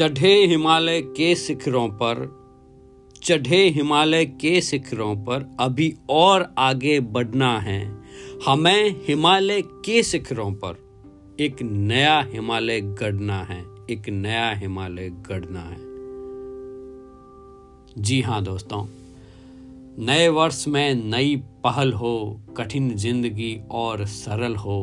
चढ़े हिमालय के शिखरों पर, चढ़े हिमालय के शिखरों पर अभी और आगे बढ़ना है। हमें हिमालय के शिखरों पर एक नया हिमालय गढ़ना है, एक नया हिमालय गढ़ना है। जी हाँ दोस्तों, नए वर्ष में नई पहल हो, कठिन ज़िंदगी और सरल हो।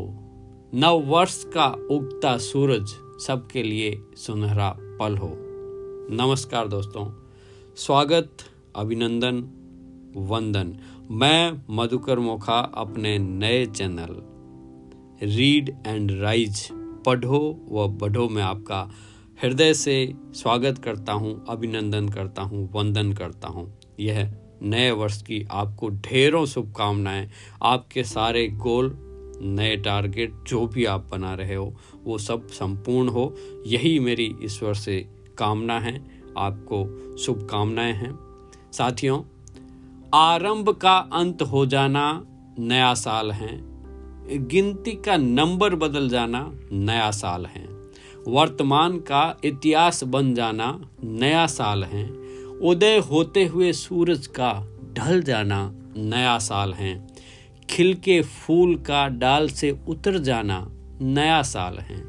नव वर्ष का उगता सूरज सबके लिए सुनहरा पल हो नमस्कार दोस्तों स्वागत अभिनंदन वंदन मैं मधुकर मोखा अपने नए चैनल रीड एंड राइज पढ़ो व बढ़ो में आपका हृदय से स्वागत करता हूँ, अभिनंदन करता हूँ, वंदन करता हूँ। यह नए वर्ष की आपको ढेरों शुभकामनाएँ आपके सारे गोल नए टारगेट जो भी आप बना रहे हो वो सब संपूर्ण हो। यही मेरी ईश्वर से कामना है। आपको शुभकामनाएँ हैं। साथियों, आरंभ का अंत हो जाना नया साल है। गिनती का नंबर बदल जाना नया साल है। वर्तमान का इतिहास बन जाना नया साल है। उदय होते हुए सूरज का ढल जाना नया साल है। खिल के फूल का डाल से उतर जाना नया साल है।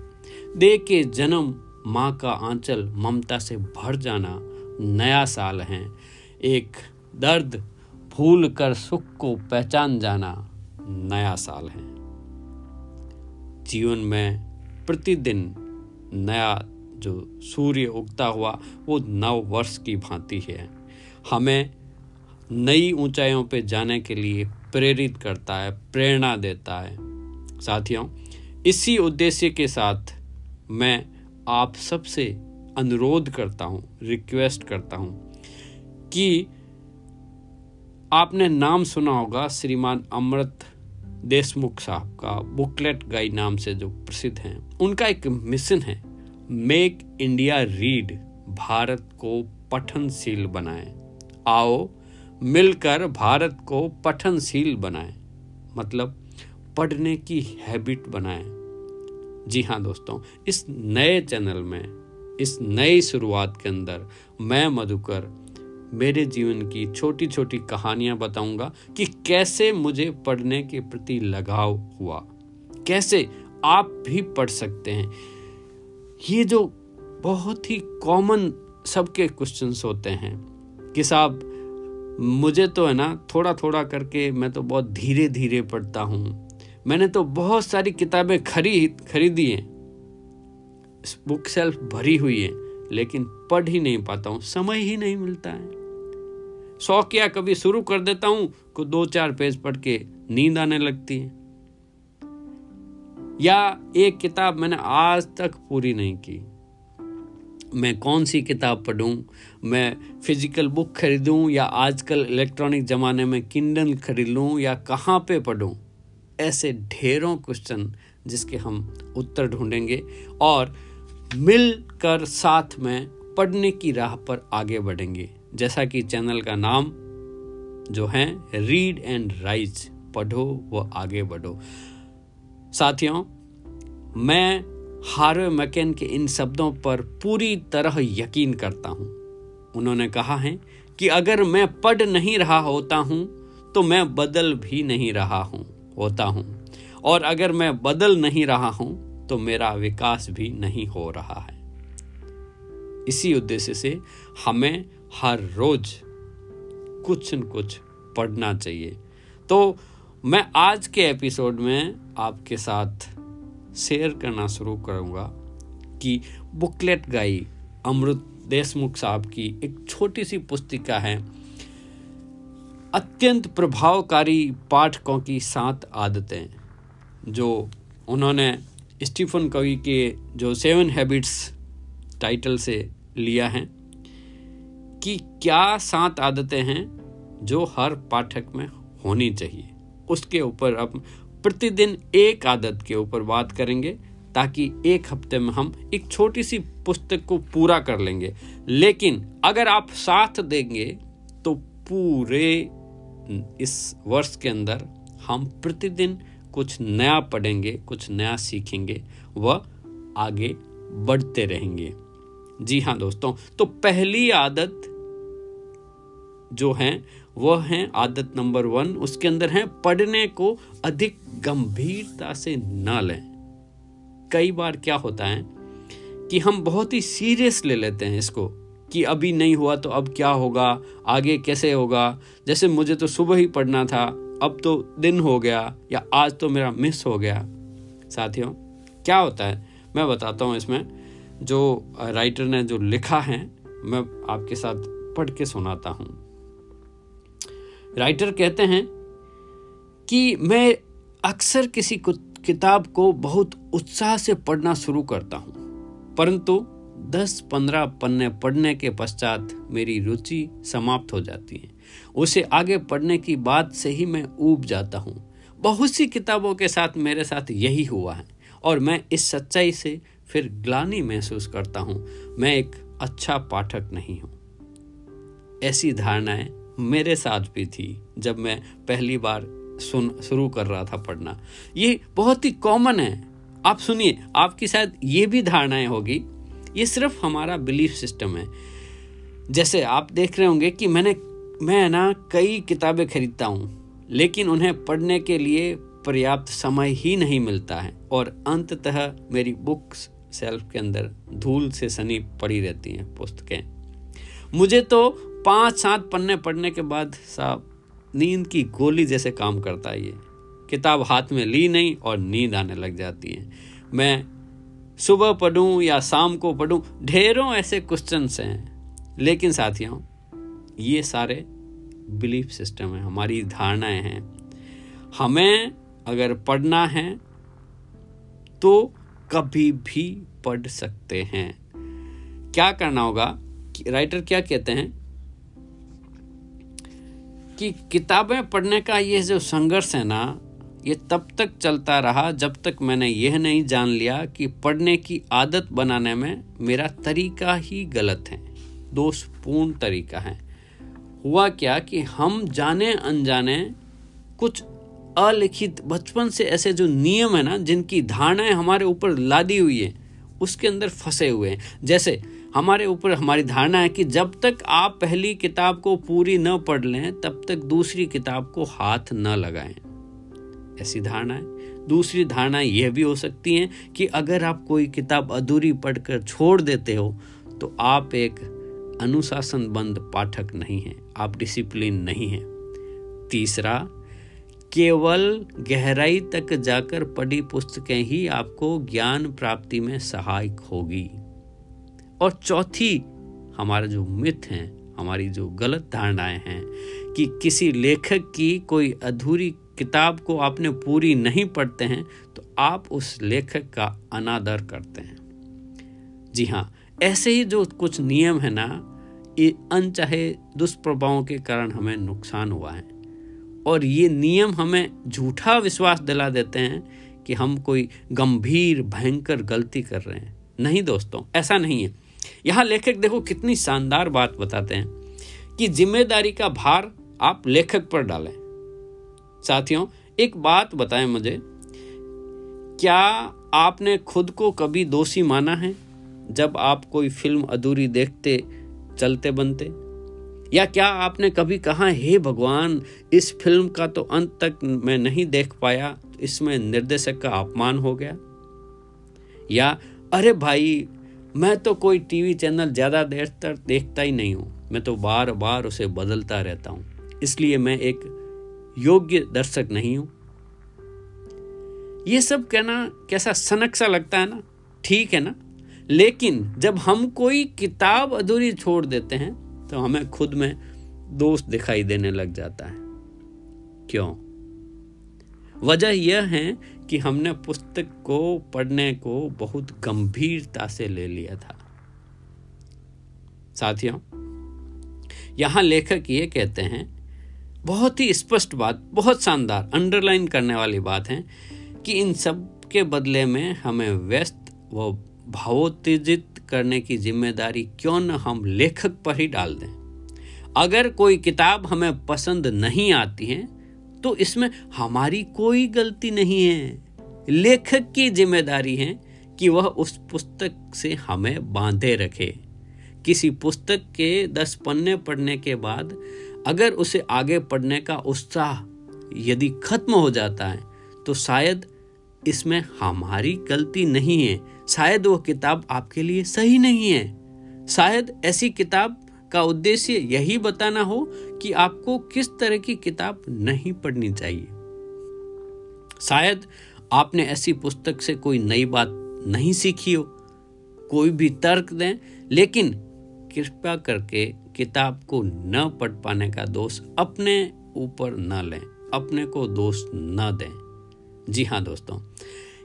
दे के जन्म, माँ का आंचल ममता से भर जाना नया साल है। एक दर्द भूल कर सुख को पहचान जाना नया साल है। जीवन में प्रतिदिन नया जो सूर्य उगता हुआ, वो नव वर्ष की भांति है। हमें नई ऊंचाइयों पे जाने के लिए प्रेरित करता है, प्रेरणा देता है। साथियों इसी उद्देश्य के साथ मैं आप सबसे अनुरोध करता हूँ रिक्वेस्ट करता हूँ कि आपने नाम सुना होगा श्रीमान अमृत देशमुख साहब का, बुकलेट गाई नाम से जो प्रसिद्ध हैं। उनका एक मिशन है मेक इंडिया रीड भारत को पठनशील बनाए। आओ मिलकर भारत को पठनशील बनाए। मतलब पढ़ने की हैबिट बनाए। जी हाँ दोस्तों, इस नए चैनल में, इस नई शुरुआत के अंदर मैं, मधुकर, मेरे जीवन की छोटी छोटी कहानियाँ बताऊँगा कि कैसे मुझे पढ़ने के प्रति लगाव हुआ। कैसे आप भी पढ़ सकते हैं। ये जो बहुत ही कॉमन सबके क्वेश्चंस होते हैं कि साहब, मुझे तो है ना थोड़ा थोड़ा करके मैं तो बहुत धीरे धीरे पढ़ता हूँ। मैंने तो बहुत सारी किताबें खरीद खरीदी हैं। बुक सेल्फ भरी हुई है, लेकिन पढ़ ही नहीं पाता हूँ, समय ही नहीं मिलता है। शौक या कभी शुरू कर देता हूँ, को दो चार पेज पढ़ के नींद आने लगती है। या एक किताब मैंने आज तक पूरी नहीं की। मैं कौन सी किताब पढ़ूं? मैं फ़िज़िकल बुक खरीदूं या आजकल इलेक्ट्रॉनिक ज़माने में किंडल खरीद लूँ या कहाँ पे पढ़ूं? ऐसे ढेरों क्वेश्चन जिसके हम उत्तर ढूंढेंगे और मिलकर साथ में पढ़ने की राह पर आगे बढ़ेंगे। जैसा कि चैनल का नाम जो है रीड एंड राइज पढ़ो व आगे बढ़ो। साथियों, मैं हार्वे मैकेन के इन शब्दों पर पूरी तरह यकीन करता हूँ। उन्होंने कहा है कि अगर मैं पढ़ नहीं रहा होता हूँ तो मैं बदल भी नहीं रहा हूँ। होता हूँ। और अगर मैं बदल नहीं रहा हूँ तो मेरा विकास भी नहीं हो रहा है। इसी उद्देश्य से हमें हर रोज कुछ न कुछ पढ़ना चाहिए। तो मैं आज के एपिसोड में आपके साथ शेयर करना शुरू करूँगा कि बुकलेट गाई अमृत देशमुख साहब की एक छोटी सी पुस्तिका है। अत्यंत प्रभावकारी पाठकों की सात आदतें, जो उन्होंने स्टीफन कवि के जो सेवन हैबिट्स टाइटल से लिया है, कि क्या सात आदतें हैं जो हर पाठक में होनी चाहिए। उसके ऊपर अब प्रतिदिन एक आदत के ऊपर बात करेंगे, ताकि एक हफ़्ते में हम एक छोटी सी पुस्तक को पूरा कर लेंगे। लेकिन अगर आप साथ देंगे तो पूरे इस वर्ष के अंदर हम प्रतिदिन कुछ नया पढ़ेंगे, कुछ नया सीखेंगे व आगे बढ़ते रहेंगे। जी हाँ दोस्तों तो पहली आदत जो है, वह है आदत नंबर वन। उसके अंदर है, पढ़ने को अधिक गंभीरता से न लें। कई बार क्या होता है कि हम बहुत ही सीरियस ले लेते हैं इसको। कि अभी नहीं हुआ तो अब क्या होगा? आगे कैसे होगा? जैसे मुझे तो सुबह ही पढ़ना था, अब तो दिन हो गया या आज तो मेरा मिस हो गया। साथियों, क्या होता है? मैं बताता हूँ इसमें। जो राइटर ने जो लिखा है, मैं आपके साथ पढ़ के सुनाता हूँ। राइटर कहते हैं कि मैं अक्सर किसी किताब को बहुत उत्साह से पढ़ना शुरू करता हूँ, परंतु 10-15 पन्ने पढ़ने के पश्चात मेरी रुचि समाप्त हो जाती है। उसे आगे पढ़ने की बात से ही मैं ऊब जाता हूँ। बहुत सी किताबों के साथ मेरे साथ यही हुआ है और मैं इस सच्चाई से फिर ग्लानी महसूस करता हूँ। मैं एक अच्छा पाठक नहीं हूँ। ऐसी धारणाएँ मेरे साथ भी थी जब मैं पहली बार सुन, शुरू कर रहा था पढ़ना। ये बहुत ही कॉमन है। आप सुनिए, आपकी शायद ये भी धारणाएँ होगी। ये सिर्फ़ हमारा बिलीफ सिस्टम है। जैसे आप देख रहे होंगे कि मैंने, मैं ना कई किताबें खरीदता हूँ, लेकिन उन्हें पढ़ने के लिए पर्याप्त समय ही नहीं मिलता है और अंततः मेरी बुक्स सेल्फ के अंदर धूल से सनी पड़ी रहती हैं पुस्तकें। मुझे तो पाँच सात पन्ने पढ़ने के बाद साहब नींद की गोली जैसे काम करता है ये। किताब हाथ में ली नहीं और नींद आने लग जाती है। मैं सुबह पढ़ूं या शाम को पढ़ूं, ढेरों ऐसे क्वेश्चन हैं। लेकिन साथियों, ये सारे बिलीफ सिस्टम है, हमारी धारणाएँ हैं। हमें अगर पढ़ना है तो कभी भी पढ़ सकते हैं। क्या करना होगा? राइटर क्या कहते हैं? कि किताबें पढ़ने का ये जो संघर्ष है ना ये तब तक चलता रहा जब तक मैंने यह नहीं जान लिया कि पढ़ने की आदत बनाने में मेरा तरीका ही गलत है, दोषपूर्ण तरीका है। हुआ क्या कि हम जाने अनजाने कुछ अलिखित बचपन से ऐसे जो नियम है ना, जिनकी धारणाएँ हमारे ऊपर लादी हुई है, उसके अंदर फंसे हुए हैं। जैसे हमारे ऊपर हमारी धारणा है कि जब तक आप पहली किताब को पूरी न पढ़ लें, तब तक दूसरी किताब को हाथ न लगाएँ। ऐसी धारणा है दूसरी धारणा यह भी हो सकती है कि अगर आप कोई किताब अधूरी पढ़कर छोड़ देते हो तो आप एक अनुशासन बंद पाठक नहीं हैं। आप डिसिप्लिन नहीं हैं। तीसरा, केवल गहराई तक जाकर पढ़ी पुस्तकें ही आपको ज्ञान प्राप्ति में सहायक होगी। और चौथी, हमारा जो मिथ है, हमारी जो गलत धारणाएँ हैं कि किसी लेखक की कोई अधूरी किताब को आपने पूरी नहीं पढ़ते हैं तो आप उस लेखक का अनादर करते हैं। जी हाँ ऐसे ही जो कुछ नियम है ना, ये अनचाहे दुष्प्रभावों के कारण हमें नुकसान हुआ है। और ये नियम हमें झूठा विश्वास दिला देते हैं कि हम कोई गंभीर, भयंकर गलती कर रहे हैं। नहीं दोस्तों, ऐसा नहीं है। यहाँ लेखक देखो कितनी शानदार बात बताते हैं कि ज़िम्मेदारी का भार आप लेखक पर डालें। साथियों, एक बात बताएँ मुझे। क्या आपने खुद को कभी दोषी माना है, जब आप कोई फ़िल्म अधूरी देखते, चलते बनते? या क्या आपने कभी कहा, हे भगवान, इस फ़िल्म का तो अंत तक मैं नहीं देख पाया, इसमें निर्देशक का अपमान हो गया? या, अरे भाई, मैं तो कोई टीवी चैनल ज़्यादा देर तक देखता ही नहीं हूँ, मैं तो बार बार उसे बदलता रहता हूँ, इसलिए मैं एक योग्य दर्शक नहीं हूँ। ये सब कहना कैसा सनक सा लगता है ना? ठीक है ना? लेकिन जब हम कोई किताब अधूरी छोड़ देते हैं तो हमें खुद में दोष दिखाई देने लग जाता है। क्यों? वजह यह है कि हमने पुस्तक को पढ़ने को बहुत गंभीरता से ले लिया था। साथियों, यहाँ लेखक ये कहते हैं बहुत ही स्पष्ट बात, बहुत शानदार अंडरलाइन करने वाली बात है कि इन सब के बदले में हमें व्यस्त व भावोत्तेजित करने की ज़िम्मेदारी क्यों न हम लेखक पर ही डाल दें। अगर कोई किताब हमें पसंद नहीं आती है तो इसमें हमारी कोई गलती नहीं है। लेखक की ज़िम्मेदारी है कि वह उस पुस्तक से हमें बांधे रखे। किसी पुस्तक के दस पन्ने पढ़ने के बाद अगर उसे आगे पढ़ने का उत्साह यदि खत्म हो जाता है तो शायद इसमें हमारी गलती नहीं है। शायद वो किताब आपके लिए सही नहीं है। शायद ऐसी किताब का उद्देश्य यही बताना हो कि आपको किस तरह की किताब नहीं पढ़नी चाहिए। शायद आपने ऐसी पुस्तक से कोई नई बात नहीं सीखी हो। कोई भी तर्क दें, लेकिन कृपया करके किताब को न पढ़ पाने का दोष अपने ऊपर न लें, अपने को दोष न दें। जी हाँ दोस्तों,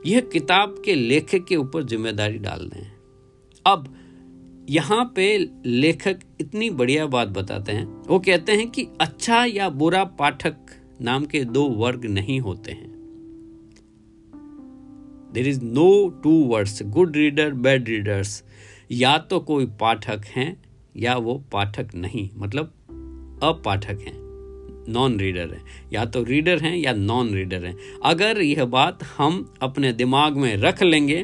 यह किताब के लेखक के ऊपर ज़िम्मेदारी डाल दें। अब यहाँ पे लेखक इतनी बढ़िया बात बताते हैं। वो कहते हैं कि अच्छा या बुरा पाठक नाम के दो वर्ग नहीं होते हैं। There is no two words good reader bad readers या तो कोई पाठक हैं या वो पाठक नहीं मतलब अपाठक हैं नॉन रीडर हैं। या तो रीडर हैं या नॉन रीडर हैं। अगर यह बात हम अपने दिमाग में रख लेंगे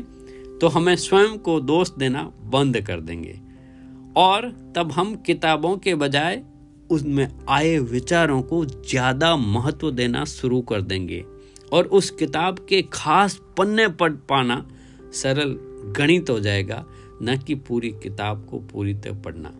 तो हमें स्वयं को दोष देना बंद कर देंगे। और तब हम किताबों के बजाय उसमें आए विचारों को ज़्यादा महत्व देना शुरू कर देंगे और उस किताब के खास पन्ने पढ़ पाना सरल गणित हो जाएगा। न कि पूरी किताब को पूरी तरह पढ़ना।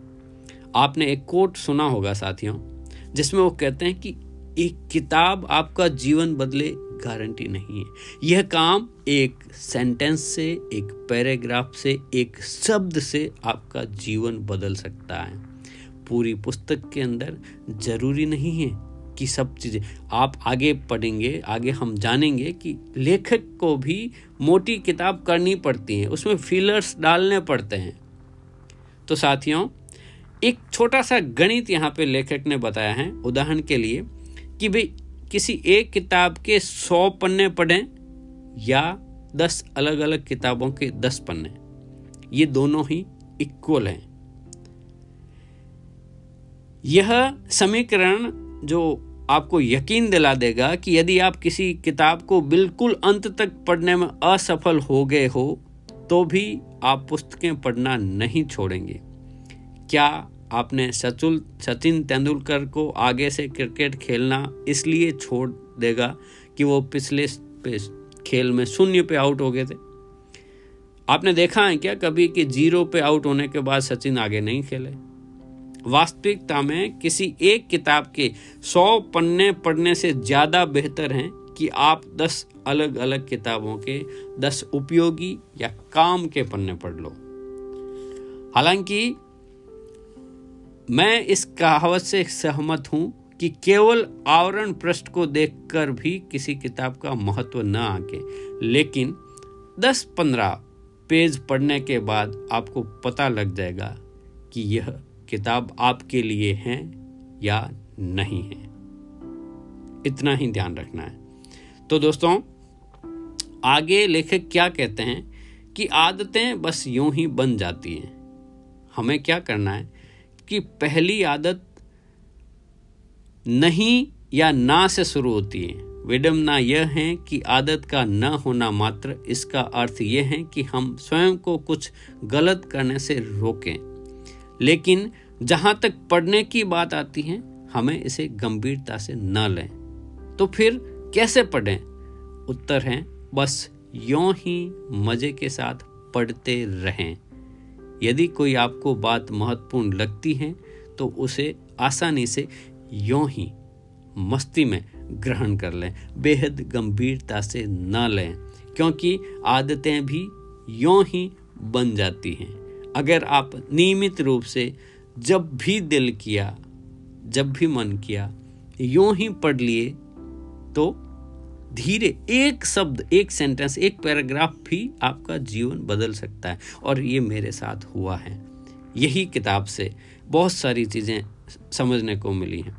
आपने एक कोट सुना होगा, साथियों, जिसमें वो कहते हैं कि एक किताब आपका जीवन बदले गारंटी नहीं है। यह काम एक सेंटेंस से, एक पैराग्राफ से, एक शब्द से आपका जीवन बदल सकता है। पूरी पुस्तक के अंदर ज़रूरी नहीं है कि सब चीज़ें। आप आगे पढ़ेंगे, आगे हम जानेंगे कि लेखक को भी मोटी किताब करनी पड़ती है, उसमें फिलर्स डालने पड़ते हैं। तो साथियों, एक छोटा सा गणित यहाँ पे लेखक ने बताया है, उदाहरण के लिए, कि भाई किसी एक किताब के सौ पन्ने पढ़ें या दस अलग अलग किताबों के दस पन्ने। ये दोनों ही इक्वल हैं। यह समीकरण जो आपको यकीन दिला देगा कि यदि आप किसी किताब को बिल्कुल अंत तक पढ़ने में असफल हो गए हो तो भी आप पुस्तकें पढ़ना नहीं छोड़ेंगे। क्या आपने सचुल, सचिन तेंदुलकर को आगे से क्रिकेट खेलना इसलिए छोड़ देगा कि वो पिछले खेल में शून्य पे आउट हो गए थे? आपने देखा है क्या कभी कि ज़ीरो पे आउट होने के बाद सचिन आगे नहीं खेले? वास्तविकता में किसी एक किताब के सौ पन्ने पढ़ने से ज़्यादा बेहतर हैं कि आप दस अलग अलग किताबों के दस उपयोगी या काम के पन्ने पढ़ लो। हालाँकि, मैं इस कहावत से सहमत हूँ कि केवल आवरण पृष्ठ को देखकर भी किसी किताब का महत्व न आके, लेकिन 10-15 पेज पढ़ने के बाद आपको पता लग जाएगा कि यह किताब आपके लिए है या नहीं है। इतना ही ध्यान रखना है। तो दोस्तों, आगे लेखक क्या कहते हैं कि आदतें बस यूँ ही बन जाती हैं। हमें क्या करना है कि पहली आदत नहीं या ना से शुरू होती है। विडम्बना यह है कि आदत का न होना मात्र इसका अर्थ यह है कि हम स्वयं को कुछ गलत करने से रोकें। लेकिन जहाँ तक पढ़ने की बात आती है, हमें इसे गंभीरता से न लें। तो फिर कैसे पढ़ें? उत्तर है, बस यों ही मज़े के साथ पढ़ते रहें। यदि कोई आपको बात महत्वपूर्ण लगती है तो उसे आसानी से यों ही मस्ती में ग्रहण कर लें। बेहद गंभीरता से न लें, क्योंकि आदतें भी यों ही बन जाती हैं। अगर आप नियमित रूप से जब भी दिल किया, जब भी मन किया, यों ही पढ़ लिए तो धीरे एक शब्द, एक सेंटेंस एक पैराग्राफ भी आपका जीवन बदल सकता है। और ये मेरे साथ हुआ है। यही किताब से बहुत सारी चीज़ें समझने को मिली हैं।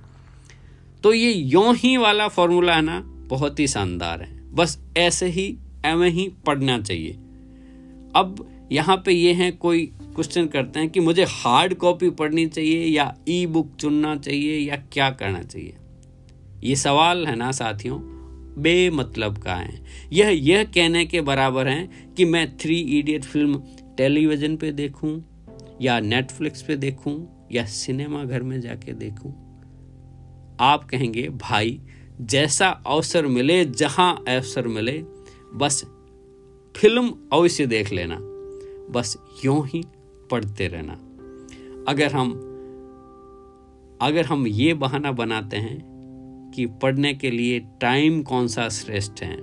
तो ये यों ही वाला फॉर्मूला है ना, बहुत ही शानदार है। बस ऐसे ही एवं ही पढ़ना चाहिए। अब यहाँ पे ये हैं, कोई क्वेश्चन करते हैं कि मुझे हार्ड कॉपी पढ़नी चाहिए या ई बुक चुनना चाहिए या क्या करना चाहिए? ये सवाल है ना साथियों? बेमतलब का है। यह यह कहने के बराबर है कि मैं थ्री इडियट फ़िल्म टेलीविज़न पे देखूँ या नेटफ्लिक्स पे देखूँ या सिनेमा घर में जाके देखूँ। आप कहेंगे, भाई, जैसा अवसर मिले, जहाँ अवसर मिले, बस फ़िल्म अवश्य देख लेना। बस यूँ ही पढ़ते रहना। अगर हम अगर हम ये बहाना बनाते हैं कि पढ़ने के लिए टाइम कौन सा श्रेष्ठ है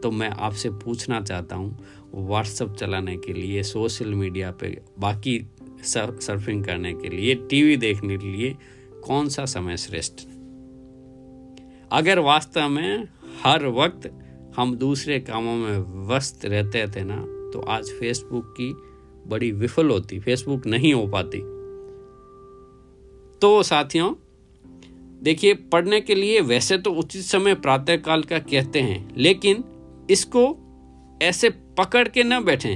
तो मैं आपसे पूछना चाहता हूँ व्हाट्सअप चलाने के लिए, सोशल मीडिया पे, बाकी सर्फिंग करने के लिए, टीवी देखने के लिए कौन सा समय श्रेष्ठ? अगर वास्तव में हर वक्त हम दूसरे कामों में व्यस्त रहते थे ना तो आज फेसबुक की बड़ी विफल होती फेसबुक नहीं हो पाती। तो साथियों, देखिए, पढ़ने के लिए वैसे तो उचित समय प्रातःकाल का कहते हैं, लेकिन इसको ऐसे पकड़ के ना बैठे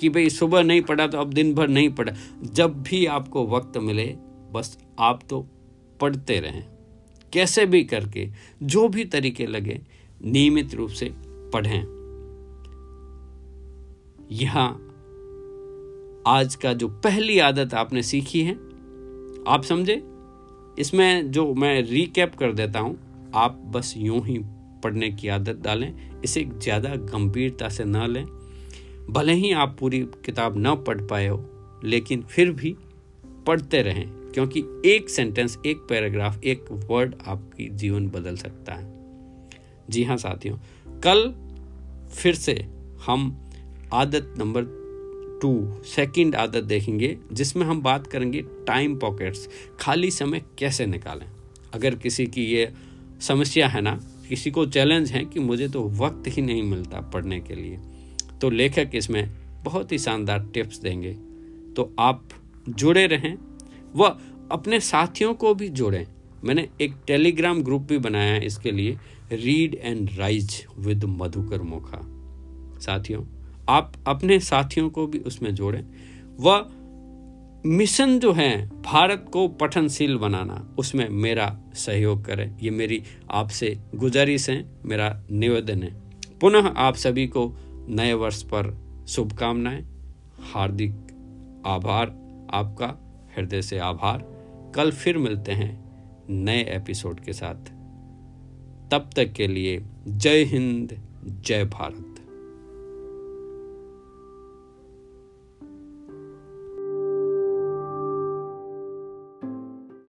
कि भाई सुबह नहीं पढ़ा तो अब दिन भर नहीं पढ़ा। जब भी आपको वक्त मिले, बस आप तो पढ़ते रहें। कैसे भी करके, जो भी तरीके लगे, नियमित रूप से पढ़ें। यहाँ आज का जो पहली आदत आपने सीखी है, आप समझे? इसमें जो मैं रिकैप कर देता हूँ, आप बस यूँ ही पढ़ने की आदत डालें, इसे ज़्यादा गंभीरता से न लें। भले ही आप पूरी किताब ना पढ़ पाए हो, लेकिन फिर भी पढ़ते रहें, क्योंकि एक सेंटेंस एक पैराग्राफ एक वर्ड आपकी जीवन बदल सकता है। जी हाँ साथियों, कल फिर से हम आदत नंबर टू सेकंड आदत देखेंगे, जिसमें हम बात करेंगे टाइम पॉकेट्स खाली समय कैसे निकालें। अगर किसी की ये समस्या है ना, किसी को चैलेंज है कि मुझे तो वक्त ही नहीं मिलता पढ़ने के लिए तो लेखक इसमें बहुत ही शानदार टिप्स देंगे। तो आप जुड़े रहें व अपने साथियों को भी जोड़ें। मैंने एक टेलीग्राम ग्रुप भी बनाया है इसके लिए read and rise with Madhukar Mokha. साथियों आप अपने साथियों को भी उसमें जोड़ें। व मिशन जो है, भारत को पठनशील बनाना, उसमें मेरा सहयोग करें। ये मेरी आपसे गुजारिश है, मेरा निवेदन है। पुनः आप सभी को नए वर्ष पर शुभकामनाएँ। हार्दिक आभार, आपका हृदय से आभार। कल फिर मिलते हैं नए एपिसोड के साथ। तब तक के लिए जय हिंद, जय भारत।